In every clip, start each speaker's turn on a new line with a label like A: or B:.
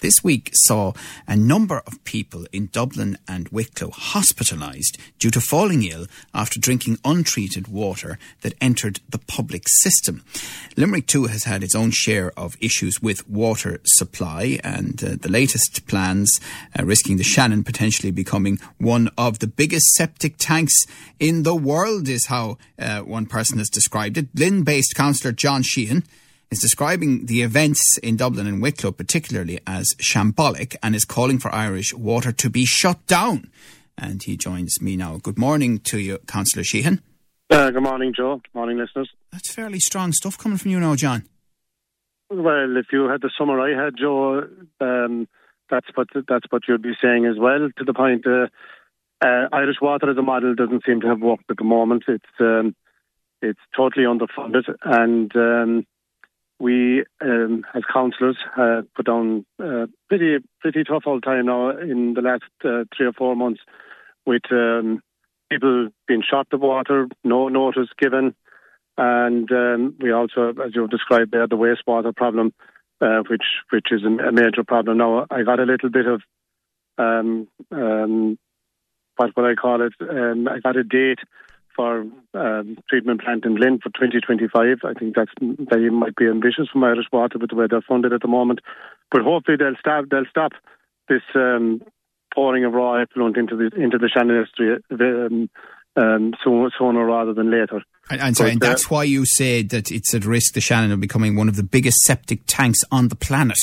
A: This week saw a number of people in Dublin and Wicklow hospitalised due to falling ill after drinking untreated water that entered the public system. Limerick too has had its own share of issues with water supply and uh, the latest plans uh, risking the Shannon potentially becoming one of the biggest septic tanks in the world is how uh, one person has described it. Glin-based councillor John Sheehan is describing the events in Dublin and Wicklow particularly as shambolic and is calling for Irish water to be shut down. And he joins me now. Good morning to you, Councillor Sheehan.
B: Uh, good morning, Joe. Good morning, listeners.
A: That's fairly strong stuff coming from you now, John.
B: Well, if you had the summer I had, Joe, um, that's what that's what you'd be saying as well. To the point, uh, uh, Irish water as a model doesn't seem to have worked at the moment. It's um, it's totally underfunded, and um, we, um, as councillors, uh, put down uh, pretty pretty tough old time now in the last uh, three or four months with um, people being shot of water, no notice given, and um, we also, as you've described there, the wastewater problem, uh, which which is a major problem. Now, I got a little bit of um, um, what would I call it? Um, I got a date for um, treatment plant in Glin for 2025. I think that's they might be ambitious from Irish Water with the way they're funded at the moment, but hopefully they'll stop they'll stop this um, pouring of raw effluent into the into the Shannon estuary um, um, sooner rather than later.
A: And, and, sorry, but, and that's uh, why you say that it's at risk the Shannon of becoming one of the biggest septic tanks on the planet.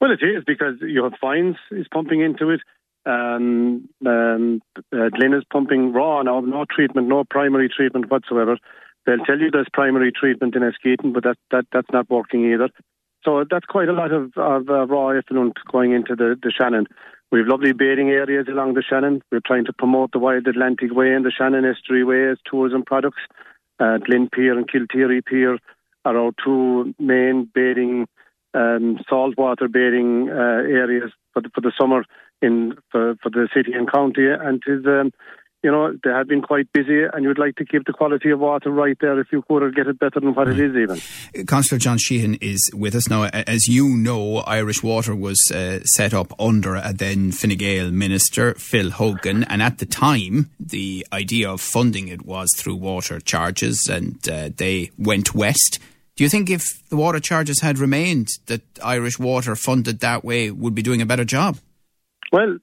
B: Well, it is because you have Foynes is pumping into it. Um, um, uh, Glin is pumping raw now, no treatment, no primary treatment whatsoever. They'll tell you there's primary treatment in Askeaton, but that, that that's not working either. So that's quite a lot of, of uh, raw effluent going into the, the Shannon. We have lovely bathing areas along the Shannon. We're trying to promote the Wild Atlantic Way and the Shannon Estuary Way as tourism products. Uh, Glin Pier and Kilteery Pier are our two main bathing, um, saltwater bathing uh, areas for the, for the summer in for, for the city and county, and is um, you know they have been quite busy, and you'd like to keep the quality of water right there if you could, or get it better than what it is even.
A: Councillor John Sheehan is with us now. As you know, Irish Water was uh, set up under a then Fine Gael minister, Phil Hogan, and at the time the idea of funding it was through water charges, and uh, they went west. Do you think if the water charges had remained, that Irish Water funded that way would be doing a better job?
B: Well,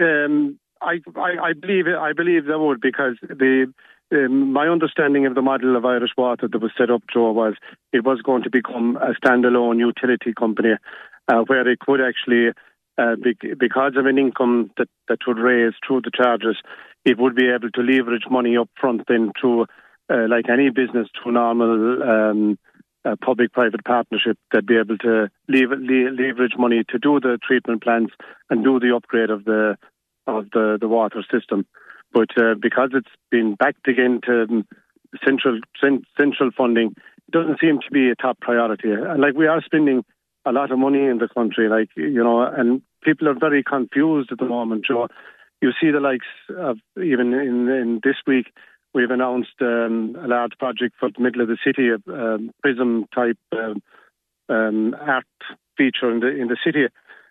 B: um, I, I, I, believe I believe they would because the um, my understanding of the model of Irish Water that was set up, Joe, was it was going to become a standalone utility company uh, where it could actually, uh, be, because of an income that, that would raise through the charges, it would be able to leverage money up front then through, uh, like any business, to normal um, uh, public-private partnership that'd be able to leverage money to do the treatment plants and do the upgrade of the of the, the water system. But uh, because it's been backed again to central central funding, it doesn't seem to be a top priority. And like we are spending a lot of money in the country, like you know, and people are very confused at the moment. Joe, you see the likes of even in, in this week We've announced um, a large project for the middle of the city, a prism type um, um, art feature in the in the city,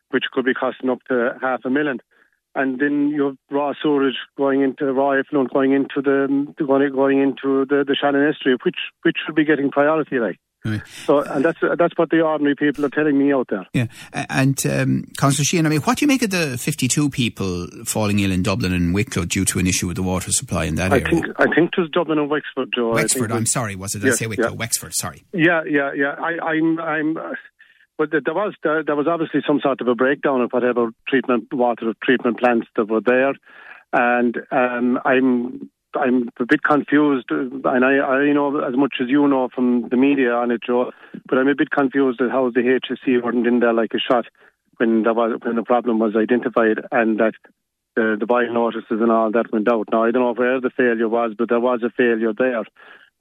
B: which could be costing up to half a million. And then you have raw sewage going into raw effluent going into the going, going into the, the Shannon estuary, which which should be getting priority like. Right. So, and that's that's what the ordinary people are telling me out there.
A: Yeah, and um, Councillor Sheehan, I mean, what do you make of the 52 people falling ill in Dublin and Wicklow due to an issue with the water supply in that
B: I
A: area?
B: Think, I think it was Dublin and Wexford, Joe.
A: Wexford, I'm sorry, was it? Yes, I say Wicklow, yeah. Wexford, sorry.
B: Yeah, yeah, yeah. I, I'm, I'm. Uh, but there was there, there was obviously some sort of a breakdown of whatever treatment water treatment plants that were there, and um, I'm I'm a bit confused, and I, I know as much as you know from the media on it, Joe. But I'm a bit confused at how the HSE weren't in there like a shot when was when the problem was identified, and that the the boil notices and all that went out. Now I don't know where the failure was, but there was a failure there.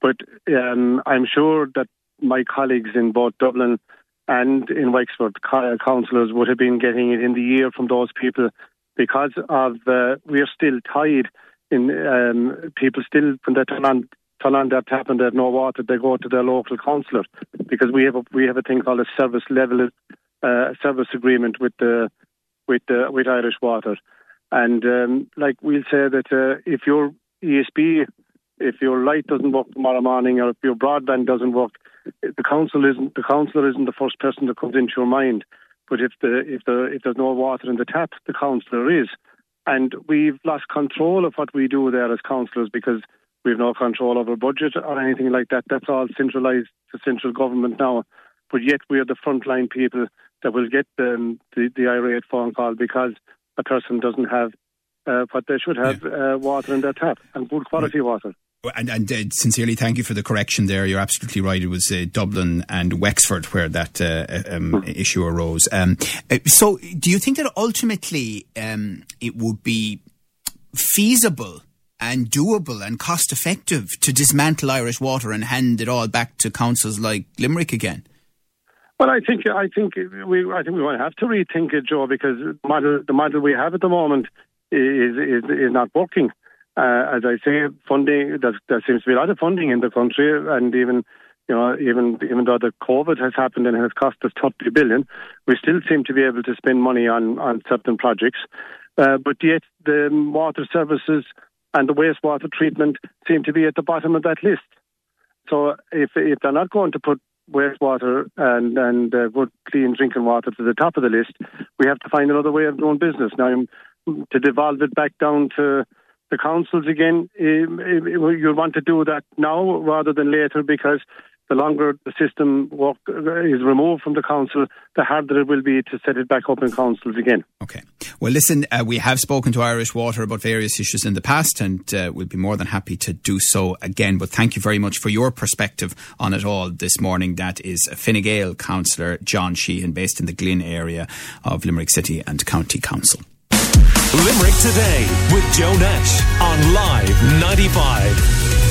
B: But um, I'm sure that my colleagues in both Dublin and in Wexford, councillors would have been getting it in the ear from those people because of uh, we're still tied in um, people still when they turn on turn on their tap and they have no water, they go to their local councillor. Because we have a, we have a thing called a service level uh, service agreement with the with the with Irish Water, and um, like we'll say that uh, if your ESB, if your light doesn't work tomorrow morning, or if your broadband doesn't work, the council isn't the councillor isn't the first person that comes into your mind. But if the if the if there's no water in the tap, the councillor is, and we've lost control of what we do there as councillors because we've no control over budget or anything like that. That's all centralised to central government now. But yet we are the frontline people that will get the, the, the irate phone call because a person doesn't have uh, what they should have yeah. uh, water in their tap and good quality right. water.
A: And, and uh, sincerely, thank you for the correction there. You're absolutely right. It was uh, Dublin and Wexford where that uh, um, mm. issue arose. Um, uh, so, do you think that ultimately um, it would be feasible and doable and cost effective to dismantle Irish Water and hand it all back to councils like Limerick again?
B: Well, I think I think we I think we might have to rethink it, Joe, because the model the model we have at the moment is is is not working. Uh, as I say, funding there, there seems to be a lot of funding in the country, and even you know even even though the COVID has happened and has cost us thirty billion, we still seem to be able to spend money on on certain projects. Uh, but yet the water services and the wastewater treatment seem to be at the bottom of that list. So if if they're not going to put wastewater and and uh, clean drinking water to the top of the list, we have to find another way of doing business. Now, to devolve it back down to the councils again, eh, eh, eh, you want to do that now rather than later because the longer the system work, is removed from the council, the harder it will be to set it back up in councils again.
A: Okay. Well, listen, uh, we have spoken to Irish Water about various issues in the past, and uh, we'll be more than happy to do so again. But thank you very much for your perspective on it all this morning. That is Fine Gael councillor John Sheehan, based in the Glin area of Limerick City and County Council.
C: Limerick Today with Joe Nash on Live 95.